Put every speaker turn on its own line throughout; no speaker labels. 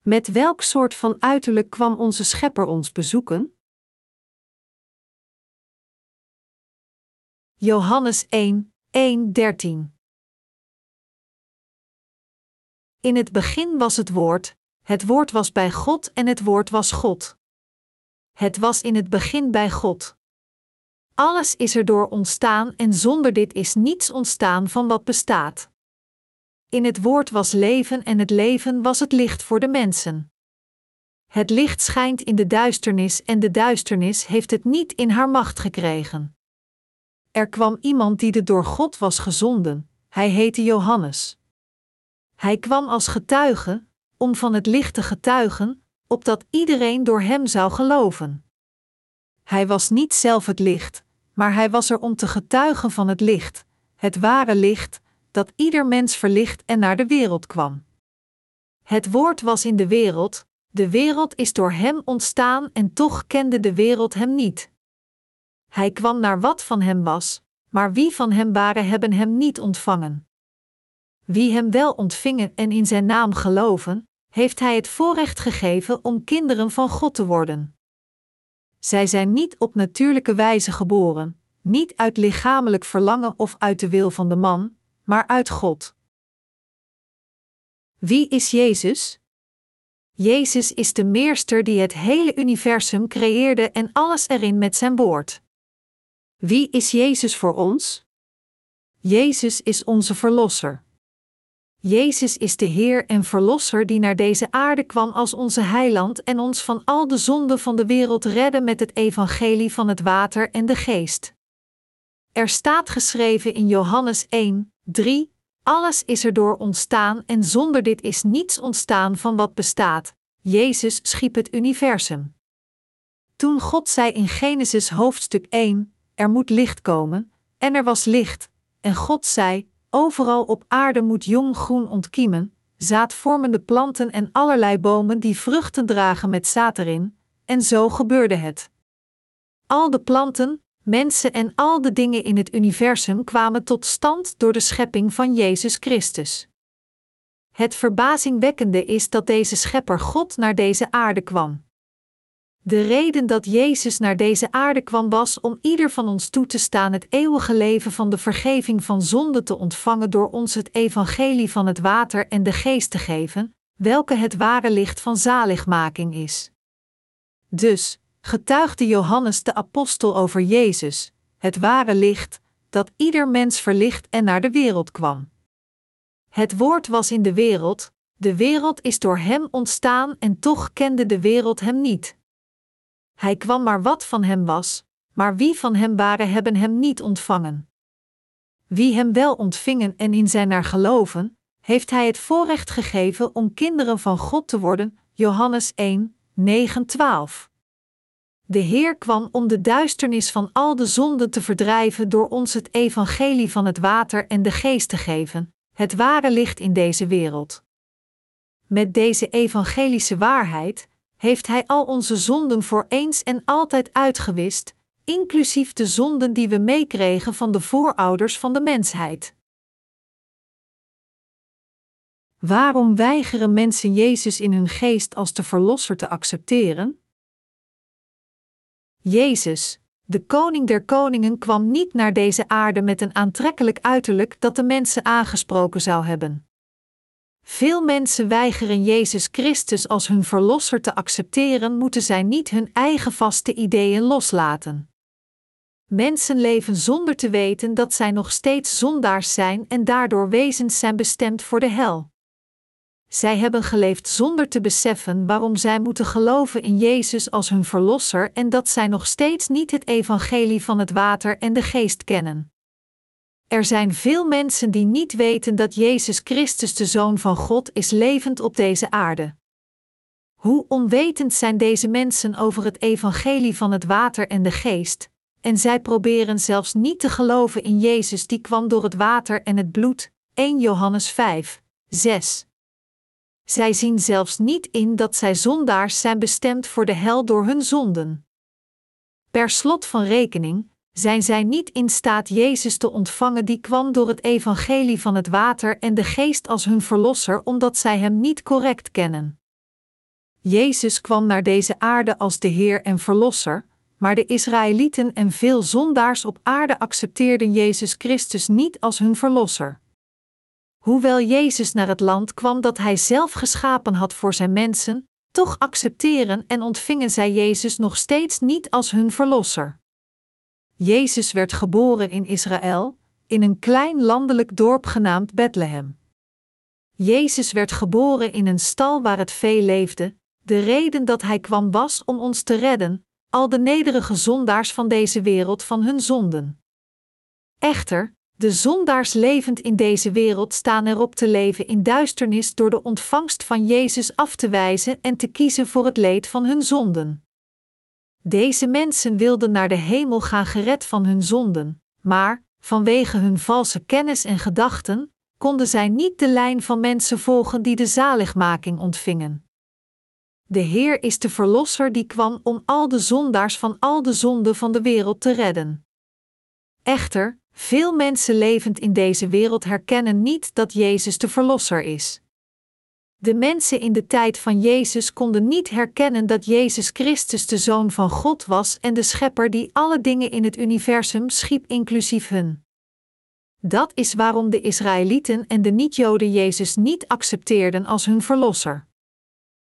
Met welk soort van uiterlijk kwam onze Schepper ons bezoeken? Johannes 1, 1, 13 In het begin was het Woord, het Woord was bij God en het Woord was God. Het was in het begin bij God. Alles is erdoor ontstaan en zonder dit is niets ontstaan van wat bestaat. In het woord was leven en het leven was het licht voor de mensen. Het licht schijnt in de duisternis en de duisternis heeft het niet in haar macht gekregen. Er kwam iemand die de door God was gezonden, hij heette Johannes. Hij kwam als getuige, om van het licht te getuigen, opdat iedereen door hem zou geloven. Hij was niet zelf het licht, maar hij was er om te getuigen van het licht, het ware licht, dat ieder mens verlicht en naar de wereld kwam. Het woord was in de wereld, de wereld is door hem ontstaan en toch kende de wereld hem niet. Hij kwam naar wat van hem was, maar wie van hem waren hebben hem niet ontvangen. Wie hem wel ontvingen en in zijn naam geloven, heeft hij het voorrecht gegeven om kinderen van God te worden. Zij zijn niet op natuurlijke wijze geboren, niet uit lichamelijk verlangen of uit de wil van de man, maar uit God. Wie is Jezus? Jezus is de meester die het hele universum creëerde en alles erin met zijn woord. Wie is Jezus voor ons? Jezus is onze Verlosser. Jezus is de Heer en Verlosser die naar deze aarde kwam als onze heiland en ons van al de zonden van de wereld redde met het evangelie van het water en de geest. Er staat geschreven in Johannes 1, 3: Alles is erdoor ontstaan en zonder dit is niets ontstaan van wat bestaat. Jezus schiep het universum. Toen God zei in Genesis hoofdstuk 1: Er moet licht komen, en er was licht, en God zei: Overal op aarde moet jong groen ontkiemen, zaadvormende planten en allerlei bomen die vruchten dragen met zaad erin, en zo gebeurde het. Al de planten, mensen en al de dingen in het universum kwamen tot stand door de schepping van Jezus Christus. Het verbazingwekkende is dat deze schepper God naar deze aarde kwam. De reden dat Jezus naar deze aarde kwam was om ieder van ons toe te staan het eeuwige leven van de vergeving van zonde te ontvangen door ons het evangelie van het water en de geest te geven, welke het ware licht van zaligmaking is. Dus, getuigde Johannes de apostel over Jezus, het ware licht, dat ieder mens verlicht en naar de wereld kwam. Het woord was in de wereld, de wereld is door hem ontstaan en toch kende de wereld hem niet. Hij kwam maar wat van hem was, maar wie van hem waren hebben hem niet ontvangen. Wie hem wel ontvingen en in zijn naar geloven, heeft hij het voorrecht gegeven om kinderen van God te worden. Johannes 1, 9, 12. De Heer kwam om de duisternis van al de zonden te verdrijven door ons het evangelie van het water en de geest te geven, het ware licht in deze wereld. Met deze evangelische waarheid heeft Hij al onze zonden voor eens en altijd uitgewist, inclusief de zonden die we meekregen van de voorouders van de mensheid. Waarom weigeren mensen Jezus in hun geest als de Verlosser te accepteren? Jezus, de Koning der Koningen, kwam niet naar deze aarde met een aantrekkelijk uiterlijk dat de mensen aangesproken zou hebben. Veel mensen weigeren Jezus Christus als hun verlosser te accepteren, moeten zij niet hun eigen vaste ideeën loslaten. Mensen leven zonder te weten dat zij nog steeds zondaars zijn en daardoor wezens zijn bestemd voor de hel. Zij hebben geleefd zonder te beseffen waarom zij moeten geloven in Jezus als hun verlosser en dat zij nog steeds niet het evangelie van het water en de geest kennen. Er zijn veel mensen die niet weten dat Jezus Christus de Zoon van God is levend op deze aarde. Hoe onwetend zijn deze mensen over het evangelie van het water en de geest, en zij proberen zelfs niet te geloven in Jezus die kwam door het water en het bloed. 1 Johannes 5, 6. Zij zien zelfs niet in dat zij zondaars zijn bestemd voor de hel door hun zonden. Per slot van rekening, zijn zij niet in staat Jezus te ontvangen die kwam door het evangelie van het water en de geest als hun verlosser omdat zij hem niet correct kennen. Jezus kwam naar deze aarde als de Heer en Verlosser, maar de Israëlieten en veel zondaars op aarde accepteerden Jezus Christus niet als hun Verlosser. Hoewel Jezus naar het land kwam dat Hij zelf geschapen had voor Zijn mensen, toch accepteren en ontvingen zij Jezus nog steeds niet als hun Verlosser. Jezus werd geboren in Israël, in een klein landelijk dorp genaamd Bethlehem. Jezus werd geboren in een stal waar het vee leefde. De reden dat hij kwam was om ons te redden, al de nederige zondaars van deze wereld van hun zonden. Echter, de zondaars levend in deze wereld staan erop te leven in duisternis door de ontvangst van Jezus af te wijzen en te kiezen voor het leed van hun zonden. Deze mensen wilden naar de hemel gaan gered van hun zonden, maar, vanwege hun valse kennis en gedachten, konden zij niet de lijn van mensen volgen die de zaligmaking ontvingen. De Heer is de Verlosser die kwam om al de zondaars van al de zonden van de wereld te redden. Echter, veel mensen levend in deze wereld herkennen niet dat Jezus de Verlosser is. De mensen in de tijd van Jezus konden niet herkennen dat Jezus Christus de Zoon van God was en de Schepper die alle dingen in het universum schiep, inclusief hun. Dat is waarom de Israëlieten en de niet-Joden Jezus niet accepteerden als hun verlosser.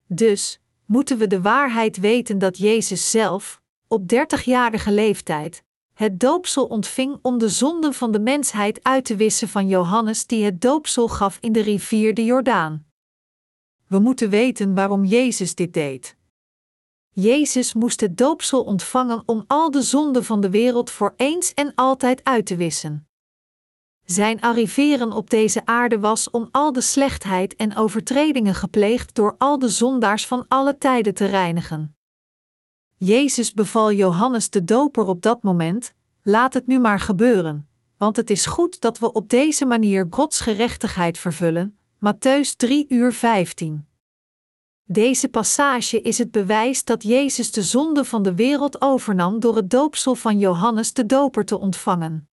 Dus moeten we de waarheid weten dat Jezus zelf, op dertigjarige leeftijd, het doopsel ontving om de zonden van de mensheid uit te wissen van Johannes die het doopsel gaf in de rivier de Jordaan. We moeten weten waarom Jezus dit deed. Jezus moest het doopsel ontvangen om al de zonden van de wereld voor eens en altijd uit te wissen. Zijn arriveren op deze aarde was om al de slechtheid en overtredingen gepleegd door al de zondaars van alle tijden te reinigen. Jezus beval Johannes de Doper op dat moment: laat het nu maar gebeuren, want het is goed dat we op deze manier Gods gerechtigheid vervullen. Matthäus 3 uur 15. Deze passage is het bewijs dat Jezus de zonde van de wereld overnam door het doopsel van Johannes de Doper te ontvangen.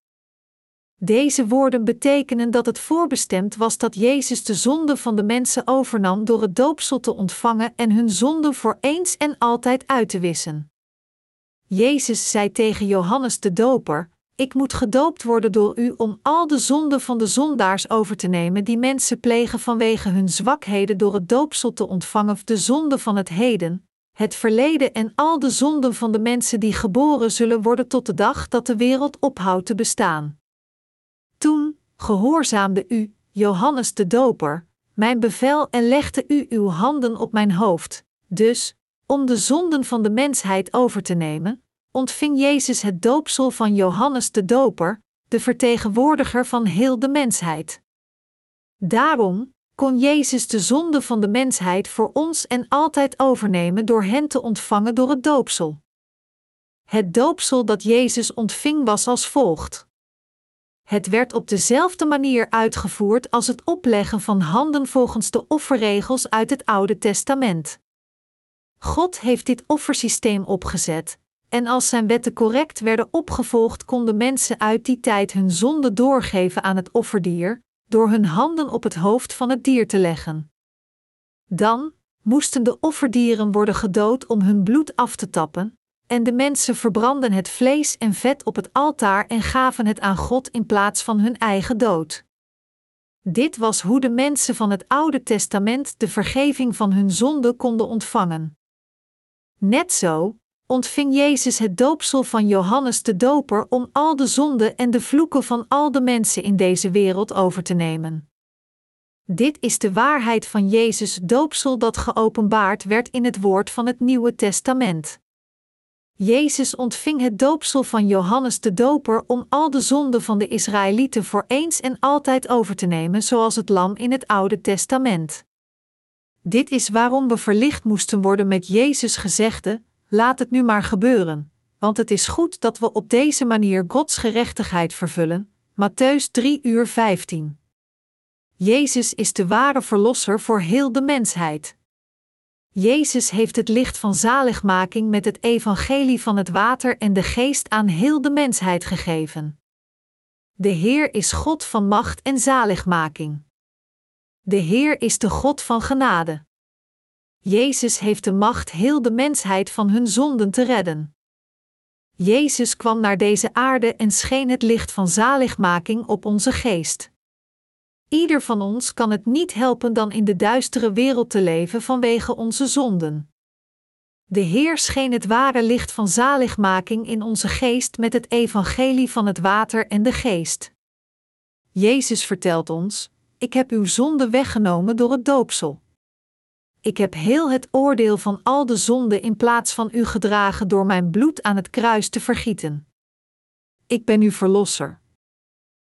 Deze woorden betekenen dat het voorbestemd was dat Jezus de zonde van de mensen overnam door het doopsel te ontvangen en hun zonde voor eens en altijd uit te wissen. Jezus zei tegen Johannes de Doper: Ik moet gedoopt worden door u om al de zonden van de zondaars over te nemen die mensen plegen vanwege hun zwakheden door het doopsel te ontvangen, de zonde van het heden, het verleden en al de zonden van de mensen die geboren zullen worden tot de dag dat de wereld ophoudt te bestaan. Gehoorzaamde u, Johannes de Doper, mijn bevel en legde u uw handen op mijn hoofd. Dus, om de zonden van de mensheid over te nemen, ontving Jezus het doopsel van Johannes de Doper, de vertegenwoordiger van heel de mensheid. Daarom kon Jezus de zonde van de mensheid voor ons en altijd overnemen door hen te ontvangen door het doopsel. Het doopsel dat Jezus ontving was als volgt. Het werd op dezelfde manier uitgevoerd als het opleggen van handen volgens de offerregels uit het Oude Testament. God heeft dit offersysteem opgezet, en als zijn wetten correct werden opgevolgd, konden mensen uit die tijd hun zonde doorgeven aan het offerdier, door hun handen op het hoofd van het dier te leggen. Dan moesten de offerdieren worden gedood om hun bloed af te tappen, en de mensen verbrandden het vlees en vet op het altaar en gaven het aan God in plaats van hun eigen dood. Dit was hoe de mensen van het Oude Testament de vergeving van hun zonde konden ontvangen. Net zo ontving Jezus het doopsel van Johannes de Doper om al de zonden en de vloeken van al de mensen in deze wereld over te nemen. Dit is de waarheid van Jezus' doopsel dat geopenbaard werd in het woord van het Nieuwe Testament. Jezus ontving het doopsel van Johannes de Doper om al de zonden van de Israëlieten voor eens en altijd over te nemen, zoals het lam in het Oude Testament. Dit is waarom we verlicht moesten worden met Jezus' gezegde: Laat het nu maar gebeuren, want het is goed dat we op deze manier Gods gerechtigheid vervullen. Matthäus 3 uur 15. Jezus is de ware verlosser voor heel de mensheid. Jezus heeft het licht van zaligmaking met het evangelie van het water en de geest aan heel de mensheid gegeven. De Heer is God van macht en zaligmaking. De Heer is de God van genade. Jezus heeft de macht heel de mensheid van hun zonden te redden. Jezus kwam naar deze aarde en scheen het licht van zaligmaking op onze geest. Ieder van ons kan het niet helpen dan in de duistere wereld te leven vanwege onze zonden. De Heer scheen het ware licht van zaligmaking in onze geest met het evangelie van het water en de geest. Jezus vertelt ons: Ik heb uw zonde weggenomen door het doopsel. Ik heb heel het oordeel van al de zonden in plaats van u gedragen door mijn bloed aan het kruis te vergieten. Ik ben uw verlosser.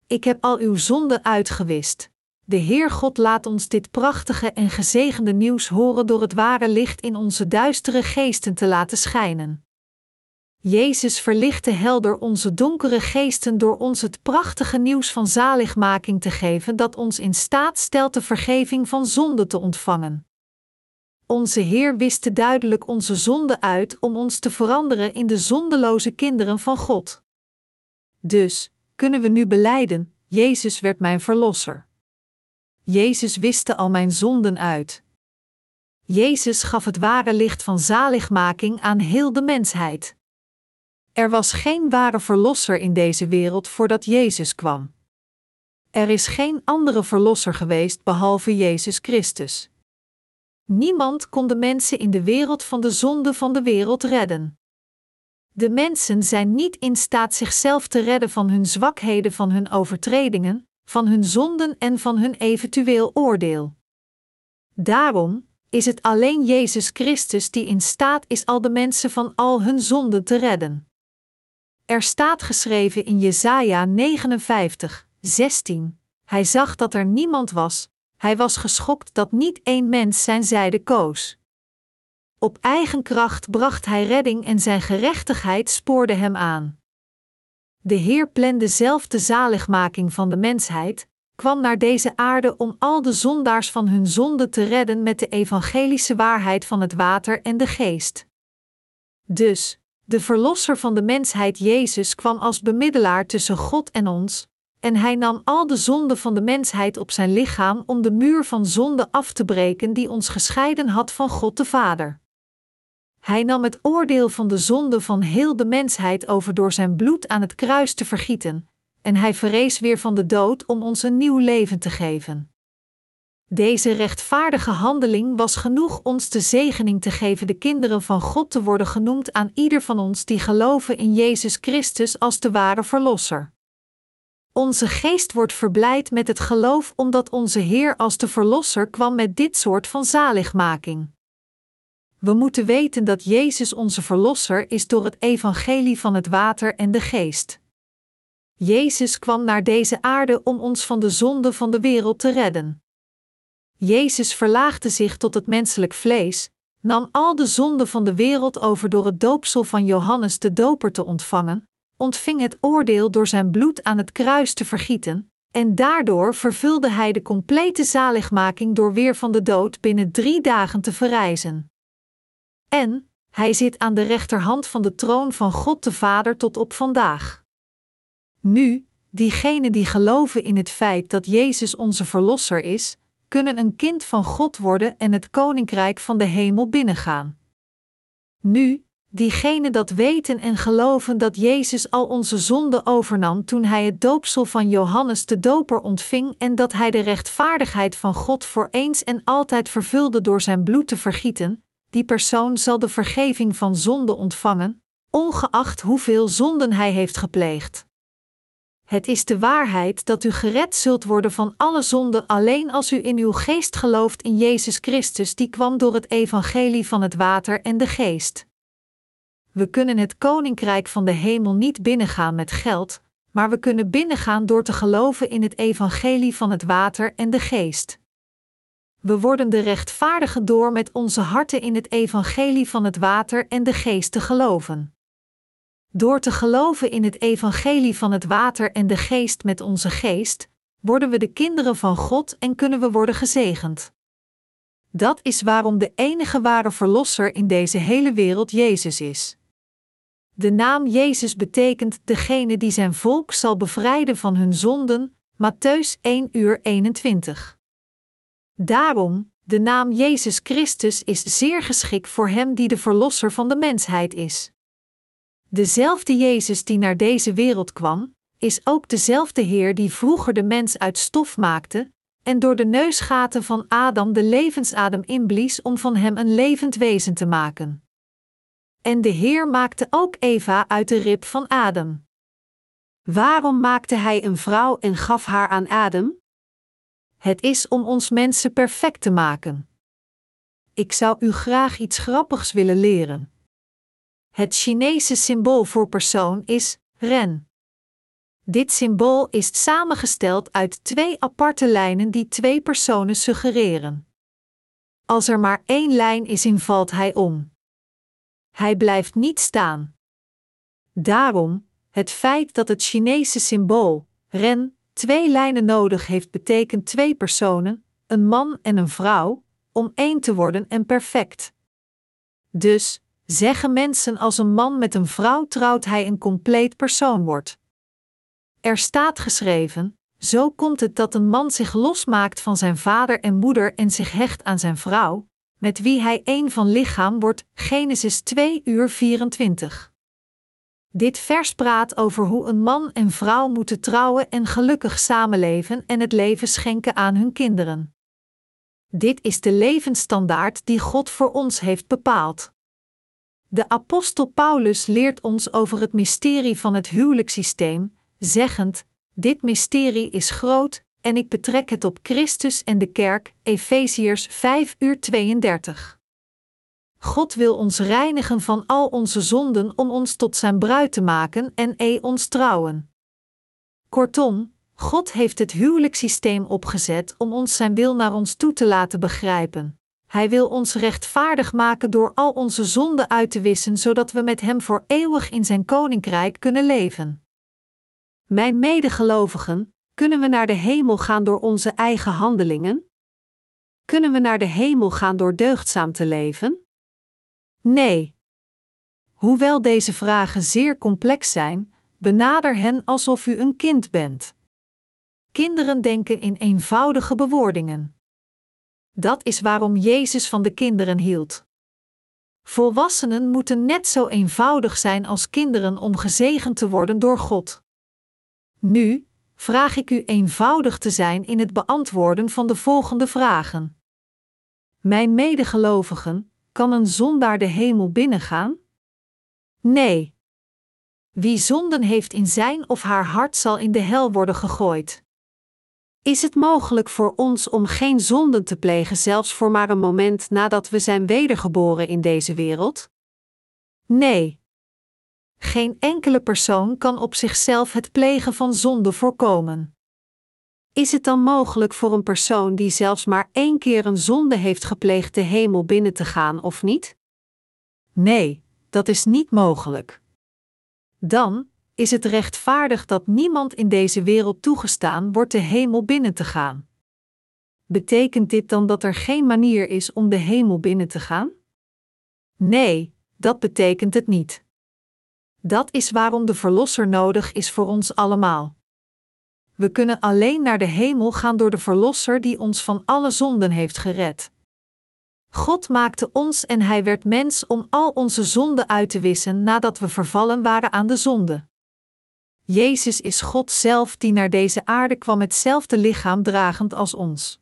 Ik heb al uw zonden uitgewist. De Heer God laat ons dit prachtige en gezegende nieuws horen door het ware licht in onze duistere geesten te laten schijnen. Jezus verlichtte helder onze donkere geesten door ons het prachtige nieuws van zaligmaking te geven dat ons in staat stelt de vergeving van zonde te ontvangen. Onze Heer wist duidelijk onze zonde uit om ons te veranderen in de zondeloze kinderen van God. Dus kunnen we nu beleiden: Jezus werd mijn verlosser. Jezus wiste al mijn zonden uit. Jezus gaf het ware licht van zaligmaking aan heel de mensheid. Er was geen ware verlosser in deze wereld voordat Jezus kwam. Er is geen andere verlosser geweest behalve Jezus Christus. Niemand kon de mensen in de wereld van de zonde van de wereld redden. De mensen zijn niet in staat zichzelf te redden van hun zwakheden, van hun overtredingen, van hun zonden en van hun eventueel oordeel. Daarom is het alleen Jezus Christus die in staat is al de mensen van al hun zonden te redden. Er staat geschreven in Jesaja 59, 16: Hij zag dat er niemand was, hij was geschokt dat niet één mens zijn zijde koos. Op eigen kracht bracht hij redding en zijn gerechtigheid spoorde hem aan. De Heer plande zelf de zaligmaking van de mensheid, kwam naar deze aarde om al de zondaars van hun zonde te redden met de evangelische waarheid van het water en de geest. Dus, de Verlosser van de mensheid Jezus kwam als bemiddelaar tussen God en ons, en hij nam al de zonde van de mensheid op zijn lichaam om de muur van zonde af te breken die ons gescheiden had van God de Vader. Hij nam het oordeel van de zonde van heel de mensheid over door zijn bloed aan het kruis te vergieten, en hij verrees weer van de dood om ons een nieuw leven te geven. Deze rechtvaardige handeling was genoeg ons de zegening te geven de kinderen van God te worden genoemd aan ieder van ons die geloven in Jezus Christus als de ware Verlosser. Onze geest wordt verblijd met het geloof omdat onze Heer als de Verlosser kwam met dit soort van zaligmaking. We moeten weten dat Jezus onze Verlosser is door het evangelie van het water en de geest. Jezus kwam naar deze aarde om ons van de zonde van de wereld te redden. Jezus verlaagde zich tot het menselijk vlees, nam al de zonden van de wereld over door het doopsel van Johannes de Doper te ontvangen, ontving het oordeel door zijn bloed aan het kruis te vergieten, en daardoor vervulde hij de complete zaligmaking door weer van de dood binnen drie dagen te verrijzen. En hij zit aan de rechterhand van de troon van God de Vader tot op vandaag. Nu, diegenen die geloven in het feit dat Jezus onze Verlosser is, kunnen een kind van God worden en het koninkrijk van de hemel binnengaan. Nu, diegenen dat weten en geloven dat Jezus al onze zonden overnam toen hij het doopsel van Johannes de Doper ontving en dat hij de rechtvaardigheid van God voor eens en altijd vervulde door zijn bloed te vergieten, die persoon zal de vergeving van zonde ontvangen, ongeacht hoeveel zonden hij heeft gepleegd. Het is de waarheid dat u gered zult worden van alle zonden alleen als u in uw geest gelooft in Jezus Christus, die kwam door het evangelie van het water en de geest. We kunnen het koninkrijk van de hemel niet binnengaan met geld, maar we kunnen binnengaan door te geloven in het evangelie van het water en de geest. We worden de rechtvaardigen door met onze harten in het evangelie van het water en de geest te geloven. Door te geloven in het evangelie van het water en de geest met onze geest, worden we de kinderen van God en kunnen we worden gezegend. Dat is waarom de enige ware Verlosser in deze hele wereld Jezus is. De naam Jezus betekent degene die zijn volk zal bevrijden van hun zonden, Matthäus 1 uur 21. Daarom, De naam Jezus Christus is zeer geschikt voor hem die de verlosser van de mensheid is. Dezelfde Jezus die naar deze wereld kwam, is ook dezelfde Heer die vroeger de mens uit stof maakte en door de neusgaten van Adam de levensadem inblies om van hem een levend wezen te maken. En de Heer maakte ook Eva uit de rib van Adam. Waarom maakte hij een vrouw en gaf haar aan Adam? Het is om ons mensen perfect te maken. Ik zou u graag iets grappigs willen leren. Het Chinese symbool voor persoon is ren. Dit symbool is samengesteld uit twee aparte lijnen die twee personen suggereren. Als er maar één lijn is, invalt hij om. Hij blijft niet staan. Daarom, het feit dat het Chinese symbool, ren, twee lijnen nodig heeft, betekent twee personen, een man en een vrouw, om één te worden en perfect. Dus, zeggen mensen als een man met een vrouw trouwt, hij een compleet persoon wordt. Er staat geschreven: Zo komt het dat een man zich losmaakt van zijn vader en moeder en zich hecht aan zijn vrouw, met wie hij één van lichaam wordt. Genesis 2 uur 24. Dit vers praat over hoe een man en vrouw moeten trouwen en gelukkig samenleven en het leven schenken aan hun kinderen. Dit is de levensstandaard die God voor ons heeft bepaald. De apostel Paulus leert ons over het mysterie van het huwelijkssysteem, zeggend: Dit mysterie is groot, en ik betrek het op Christus en de kerk. Efeziërs 5 uur 32. God wil ons reinigen van al onze zonden om ons tot zijn bruid te maken en e ons trouwen. Kortom, God heeft het huwelijkssysteem opgezet om ons zijn wil naar ons toe te laten begrijpen. Hij wil ons rechtvaardig maken door al onze zonden uit te wissen, zodat we met Hem voor eeuwig in Zijn koninkrijk kunnen leven. Mijn medegelovigen, kunnen we naar de hemel gaan door onze eigen handelingen? Kunnen we naar de hemel gaan door deugdzaam te leven? Nee. Hoewel deze vragen zeer complex zijn, benader hen alsof u een kind bent. Kinderen denken in eenvoudige bewoordingen. Dat is waarom Jezus van de kinderen hield. Volwassenen moeten net zo eenvoudig zijn als kinderen om gezegend te worden door God. Nu vraag ik u eenvoudig te zijn in het beantwoorden van de volgende vragen. Mijn medegelovigen, kan een zondaar de hemel binnengaan? Nee. Wie zonden heeft in zijn of haar hart zal in de hel worden gegooid. Is het mogelijk voor ons om geen zonden te plegen, zelfs voor maar een moment nadat we zijn wedergeboren in deze wereld? Nee. Geen enkele persoon kan op zichzelf het plegen van zonde voorkomen. Is het dan mogelijk voor een persoon die zelfs maar één keer een zonde heeft gepleegd de hemel binnen te gaan of niet? Nee, dat is niet mogelijk. Dan is het rechtvaardig dat niemand in deze wereld toegestaan wordt de hemel binnen te gaan. Betekent dit dan dat er geen manier is om de hemel binnen te gaan? Nee, dat betekent het niet. Dat is waarom de Verlosser nodig is voor ons allemaal. We kunnen alleen naar de hemel gaan door de Verlosser die ons van alle zonden heeft gered. God maakte ons en Hij werd mens om al onze zonden uit te wissen nadat we vervallen waren aan de zonde. Jezus is God zelf die naar deze aarde kwam hetzelfde lichaam dragend als ons.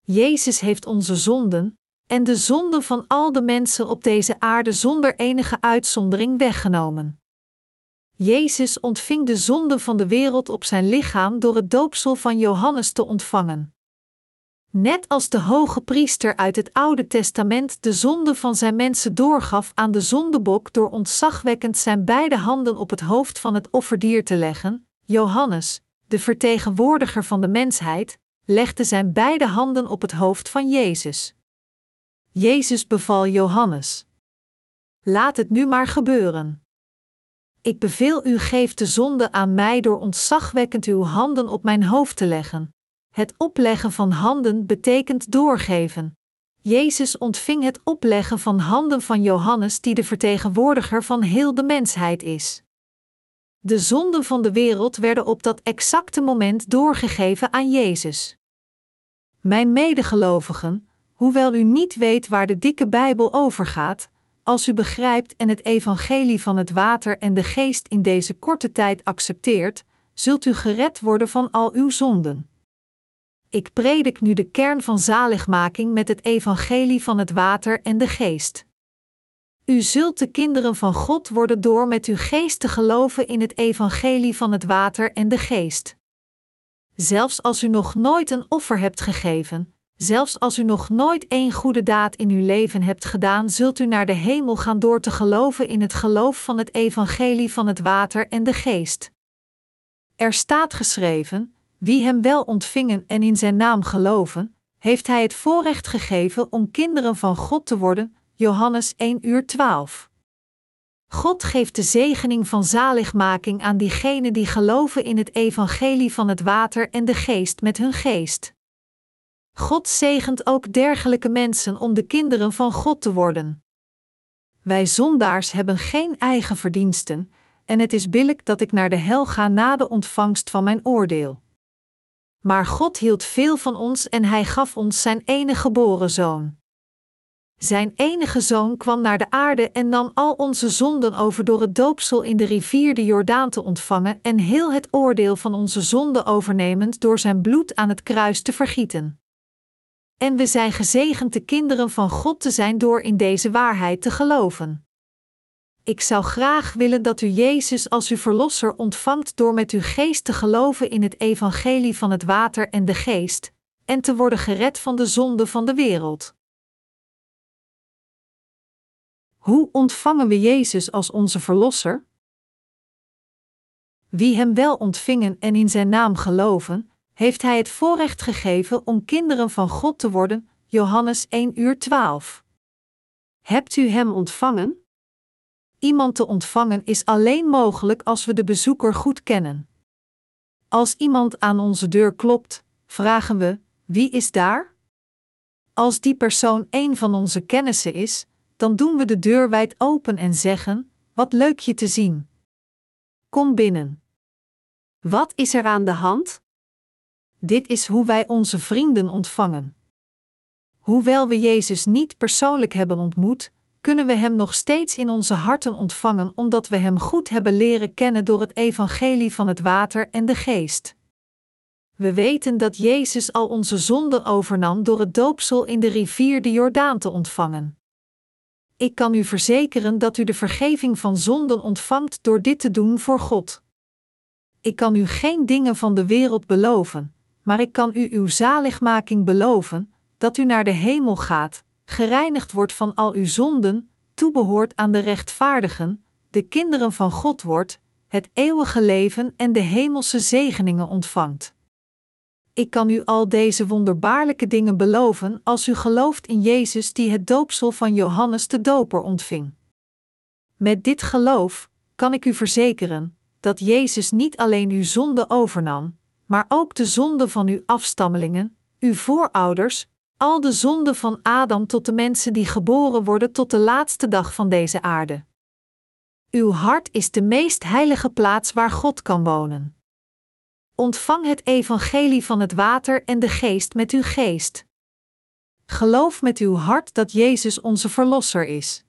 Jezus heeft onze zonden, en de zonden van al de mensen op deze aarde zonder enige uitzondering weggenomen. Jezus ontving de zonde van de wereld op zijn lichaam door het doopsel van Johannes te ontvangen. Net als de hoge priester uit het Oude Testament de zonde van zijn mensen doorgaf aan de zondebok door ontzagwekkend zijn beide handen op het hoofd van het offerdier te leggen, Johannes, de vertegenwoordiger van de mensheid, legde zijn beide handen op het hoofd van Jezus. Jezus beval Johannes: Laat het nu maar gebeuren. Ik beveel u geef de zonde aan mij door ontzagwekkend uw handen op mijn hoofd te leggen. Het opleggen van handen betekent doorgeven. Jezus ontving het opleggen van handen van Johannes, die de vertegenwoordiger van heel de mensheid is. De zonden van de wereld werden op dat exacte moment doorgegeven aan Jezus. Mijn medegelovigen, Hoewel u niet weet waar de dikke Bijbel over gaat, als u begrijpt en het evangelie van het water en de geest in deze korte tijd accepteert, zult u gered worden van al uw zonden. Ik predik nu de kern van zaligmaking met het evangelie van het water en de geest. U zult de kinderen van God worden door met uw geest te geloven in het evangelie van het water en de geest. Zelfs als u nog nooit een offer hebt gegeven, zelfs als u nog nooit één goede daad in uw leven hebt gedaan, zult u naar de hemel gaan door te geloven in het geloof van het evangelie van het water en de geest. Er staat geschreven: wie hem wel ontvingen en in zijn naam geloven, heeft hij het voorrecht gegeven om kinderen van God te worden. Johannes 1 uur 12. God geeft de zegening van zaligmaking aan diegenen die geloven in het evangelie van het water en de geest met hun geest. God zegent ook dergelijke mensen om de kinderen van God te worden. Wij zondaars hebben geen eigen verdiensten, en het is billijk dat ik naar de hel ga na de ontvangst van mijn oordeel. Maar God hield veel van ons en Hij gaf ons Zijn enige geboren zoon. Zijn enige zoon kwam naar de aarde en nam al onze zonden over door het doopsel in de rivier de Jordaan te ontvangen en heel het oordeel van onze zonden overnemend door zijn bloed aan het kruis te vergieten. En we zijn gezegend de kinderen van God te zijn door in deze waarheid te geloven. Ik zou graag willen dat u Jezus als uw verlosser ontvangt door met uw geest te geloven in het evangelie van het water en de geest, en te worden gered van de zonde van de wereld. Hoe ontvangen we Jezus als onze verlosser? Wie hem wel ontvingen en in zijn naam geloven, heeft hij het voorrecht gegeven om kinderen van God te worden. Johannes 1 uur 12. Hebt u hem ontvangen? Iemand te ontvangen is alleen mogelijk als we de bezoeker goed kennen. Als iemand aan onze deur klopt, vragen we: wie is daar? Als die persoon een van onze kennissen is, dan doen we de deur wijd open en zeggen: Wat leuk je te zien. Kom binnen. Wat is er aan de hand? Dit is hoe wij onze vrienden ontvangen. Hoewel we Jezus niet persoonlijk hebben ontmoet, kunnen we Hem nog steeds in onze harten ontvangen omdat we Hem goed hebben leren kennen door het evangelie van het water en de geest. We weten dat Jezus al onze zonden overnam door het doopsel in de rivier de Jordaan te ontvangen. Ik kan u verzekeren dat u de vergeving van zonden ontvangt door dit te doen voor God. Ik kan u geen dingen van de wereld beloven, maar ik kan u uw zaligmaking beloven, dat u naar de hemel gaat, gereinigd wordt van al uw zonden, toebehoort aan de rechtvaardigen, de kinderen van God wordt, het eeuwige leven en de hemelse zegeningen ontvangt. Ik kan u al deze wonderbaarlijke dingen beloven als u gelooft in Jezus die het doopsel van Johannes de Doper ontving. Met dit geloof kan ik u verzekeren dat Jezus niet alleen uw zonde overnam, maar ook de zonde van uw afstammelingen, uw voorouders, al de zonden van Adam tot de mensen die geboren worden tot de laatste dag van deze aarde. Uw hart is de meest heilige plaats waar God kan wonen. Ontvang het evangelie van het water en de geest met uw geest. Geloof met uw hart dat Jezus onze Verlosser is.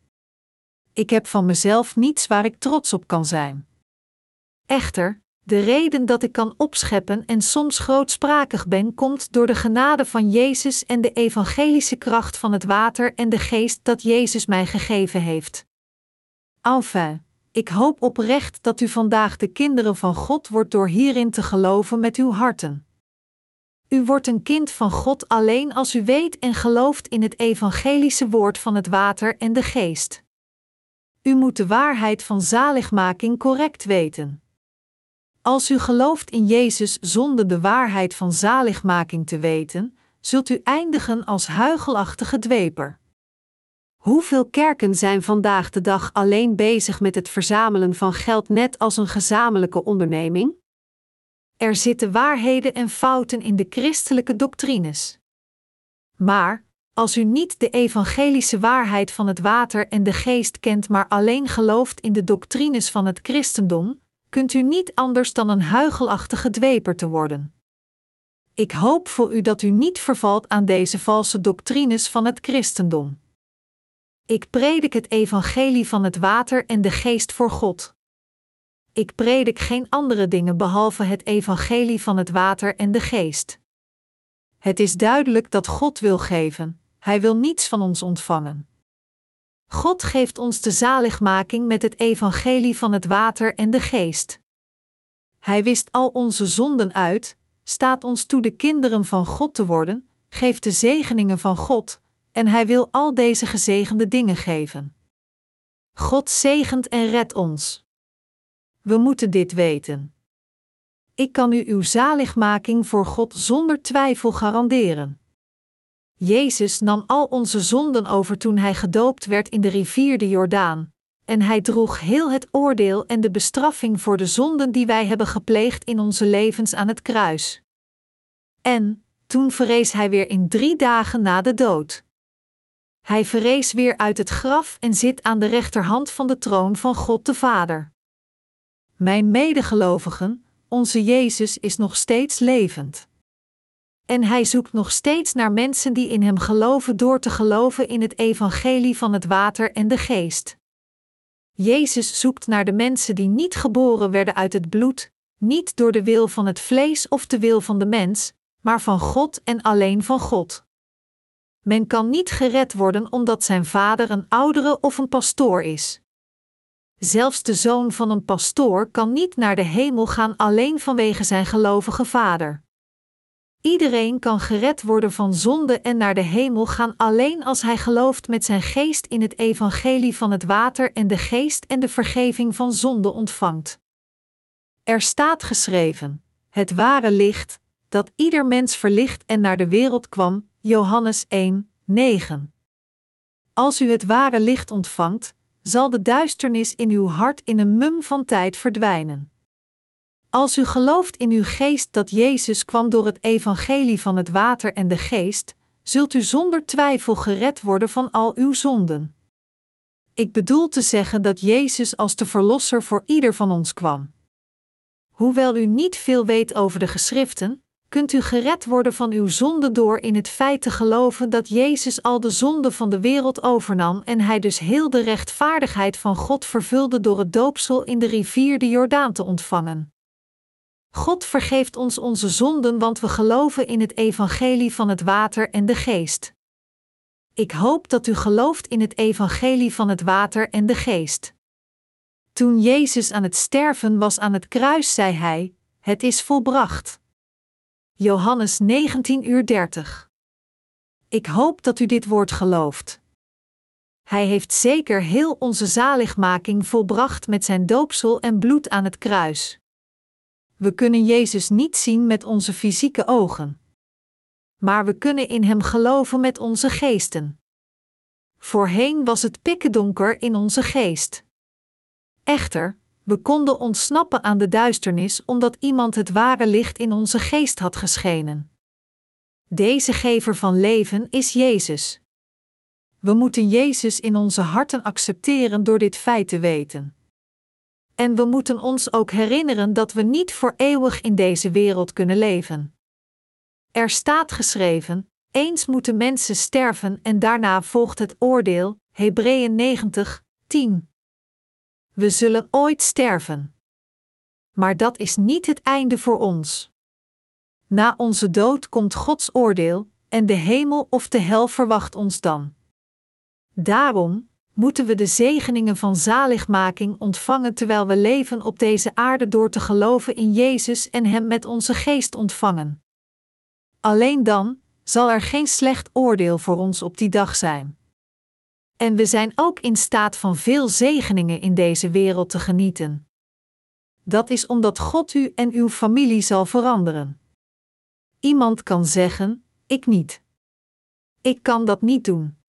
Ik heb van mezelf niets waar ik trots op kan zijn. Echter, de reden dat ik kan opscheppen en soms grootsprakig ben, komt door de genade van Jezus en de evangelische kracht van het water en de geest dat Jezus mij gegeven heeft. Enfin, ik hoop oprecht dat u vandaag de kinderen van God wordt door hierin te geloven met uw harten. U wordt een kind van God alleen als u weet en gelooft in het evangelische woord van het water en de geest. U moet de waarheid van zaligmaking correct weten. Als u gelooft in Jezus zonder de waarheid van zaligmaking te weten, zult u eindigen als huigelachtige dweper. Hoeveel kerken zijn vandaag de dag alleen bezig met het verzamelen van geld net als een gezamenlijke onderneming? Er zitten waarheden en fouten in de christelijke doctrines. Maar, als u niet de evangelische waarheid van het water en de geest kent, maar alleen gelooft in de doctrines van het christendom, kunt u niet anders dan een huigelachtige dweper te worden. Ik hoop voor u dat u niet vervalt aan deze valse doctrines van het christendom. Ik predik het evangelie van het water en de geest voor God. Ik predik geen andere dingen behalve het evangelie van het water en de geest. Het is duidelijk dat God wil geven, Hij wil niets van ons ontvangen. God geeft ons de zaligmaking met het evangelie van het water en de geest. Hij wist al onze zonden uit, staat ons toe de kinderen van God te worden, geeft de zegeningen van God, en Hij wil al deze gezegende dingen geven. God zegent en redt ons. We moeten dit weten. Ik kan u uw zaligmaking voor God zonder twijfel garanderen. Jezus nam al onze zonden over toen hij gedoopt werd in de rivier de Jordaan, en hij droeg heel het oordeel en de bestraffing voor de zonden die wij hebben gepleegd in onze levens aan het kruis. En, toen verrees hij weer in drie dagen na de dood. Hij verrees weer uit het graf en zit aan de rechterhand van de troon van God de Vader. Mijn medegelovigen, onze Jezus is nog steeds levend. En hij zoekt nog steeds naar mensen die in hem geloven door te geloven in het evangelie van het water en de geest. Jezus zoekt naar de mensen die niet geboren werden uit het bloed, niet door de wil van het vlees of de wil van de mens, maar van God en alleen van God. Men kan niet gered worden omdat zijn vader een oudere of een pastoor is. Zelfs de zoon van een pastoor kan niet naar de hemel gaan alleen vanwege zijn gelovige vader. Iedereen kan gered worden van zonde en naar de hemel gaan alleen als hij gelooft met zijn geest in het evangelie van het water en de geest en de vergeving van zonde ontvangt. Er staat geschreven: Het ware licht, dat ieder mens verlicht en naar de wereld kwam, Johannes 1, 9. Als u het ware licht ontvangt, zal de duisternis in uw hart in een mum van tijd verdwijnen. Als u gelooft in uw geest dat Jezus kwam door het evangelie van het water en de geest, zult u zonder twijfel gered worden van al uw zonden. Ik bedoel te zeggen dat Jezus als de Verlosser voor ieder van ons kwam. Hoewel u niet veel weet over de geschriften, kunt u gered worden van uw zonde door in het feit te geloven dat Jezus al de zonde van de wereld overnam en hij dus heel de rechtvaardigheid van God vervulde door het doopsel in de rivier de Jordaan te ontvangen. God vergeeft ons onze zonden, want we geloven in het evangelie van het water en de geest. Ik hoop dat u gelooft in het evangelie van het water en de geest. Toen Jezus aan het sterven was aan het kruis, zei hij: Het is volbracht. Johannes 19 uur 30. Ik hoop dat u dit woord gelooft. Hij heeft zeker heel onze zaligmaking volbracht met zijn doopsel en bloed aan het kruis. We kunnen Jezus niet zien met onze fysieke ogen. Maar we kunnen in Hem geloven met onze geesten. Voorheen was het pikkendonker in onze geest. Echter, we konden ontsnappen aan de duisternis omdat iemand het ware licht in onze geest had geschenen. Deze gever van leven is Jezus. We moeten Jezus in onze harten accepteren door dit feit te weten. En we moeten ons ook herinneren dat we niet voor eeuwig in deze wereld kunnen leven. Er staat geschreven: eens moeten mensen sterven en daarna volgt het oordeel. Hebreeën 90, 10. We zullen ooit sterven. Maar dat is niet het einde voor ons. Na onze dood komt Gods oordeel, en de hemel of de hel verwacht ons dan. Daarom moeten we de zegeningen van zaligmaking ontvangen terwijl we leven op deze aarde door te geloven in Jezus en Hem met onze geest ontvangen. Alleen dan zal er geen slecht oordeel voor ons op die dag zijn. En we zijn ook in staat van veel zegeningen in deze wereld te genieten. Dat is omdat God u en uw familie zal veranderen. Iemand kan zeggen: Ik niet. Ik kan dat niet doen.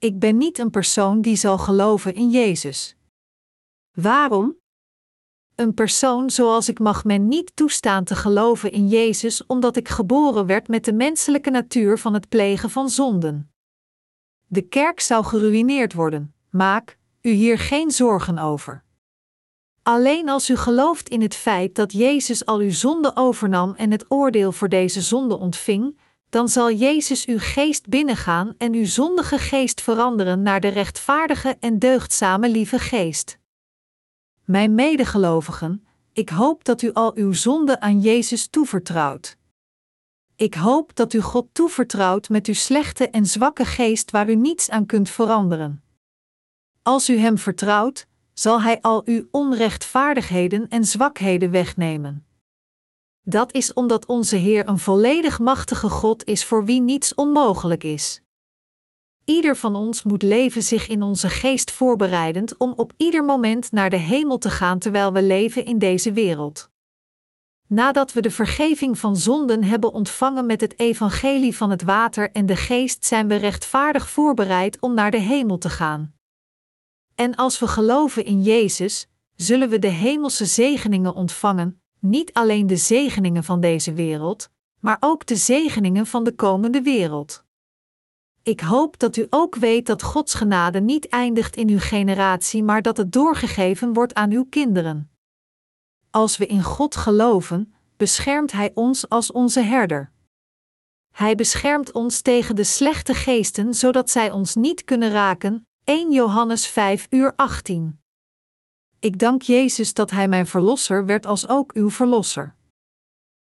Ik ben niet een persoon die zal geloven in Jezus. Waarom? Een persoon zoals ik mag men niet toestaan te geloven in Jezus omdat ik geboren werd met de menselijke natuur van het plegen van zonden. De kerk zou geruïneerd worden, maak u hier geen zorgen over. Alleen als u gelooft in het feit dat Jezus al uw zonde overnam en het oordeel voor deze zonde ontving, dan zal Jezus uw geest binnengaan en uw zondige geest veranderen naar de rechtvaardige en deugdzame lieve geest. Mijn medegelovigen, ik hoop dat u al uw zonde aan Jezus toevertrouwt. Ik hoop dat u God toevertrouwt met uw slechte en zwakke geest waar u niets aan kunt veranderen. Als u Hem vertrouwt, zal Hij al uw onrechtvaardigheden en zwakheden wegnemen. Dat is omdat onze Heer een volledig machtige God is voor wie niets onmogelijk is. Ieder van ons moet leven zich in onze geest voorbereidend om op ieder moment naar de hemel te gaan terwijl we leven in deze wereld. Nadat we de vergeving van zonden hebben ontvangen met het evangelie van het water en de geest, zijn we rechtvaardig voorbereid om naar de hemel te gaan. En als we geloven in Jezus, zullen we de hemelse zegeningen ontvangen, niet alleen de zegeningen van deze wereld, maar ook de zegeningen van de komende wereld. Ik hoop dat u ook weet dat Gods genade niet eindigt in uw generatie, maar dat het doorgegeven wordt aan uw kinderen. Als we in God geloven, beschermt Hij ons als onze herder. Hij beschermt ons tegen de slechte geesten, zodat zij ons niet kunnen raken. 1 Johannes 5 uur 18. Ik dank Jezus dat Hij mijn verlosser werd als ook uw verlosser.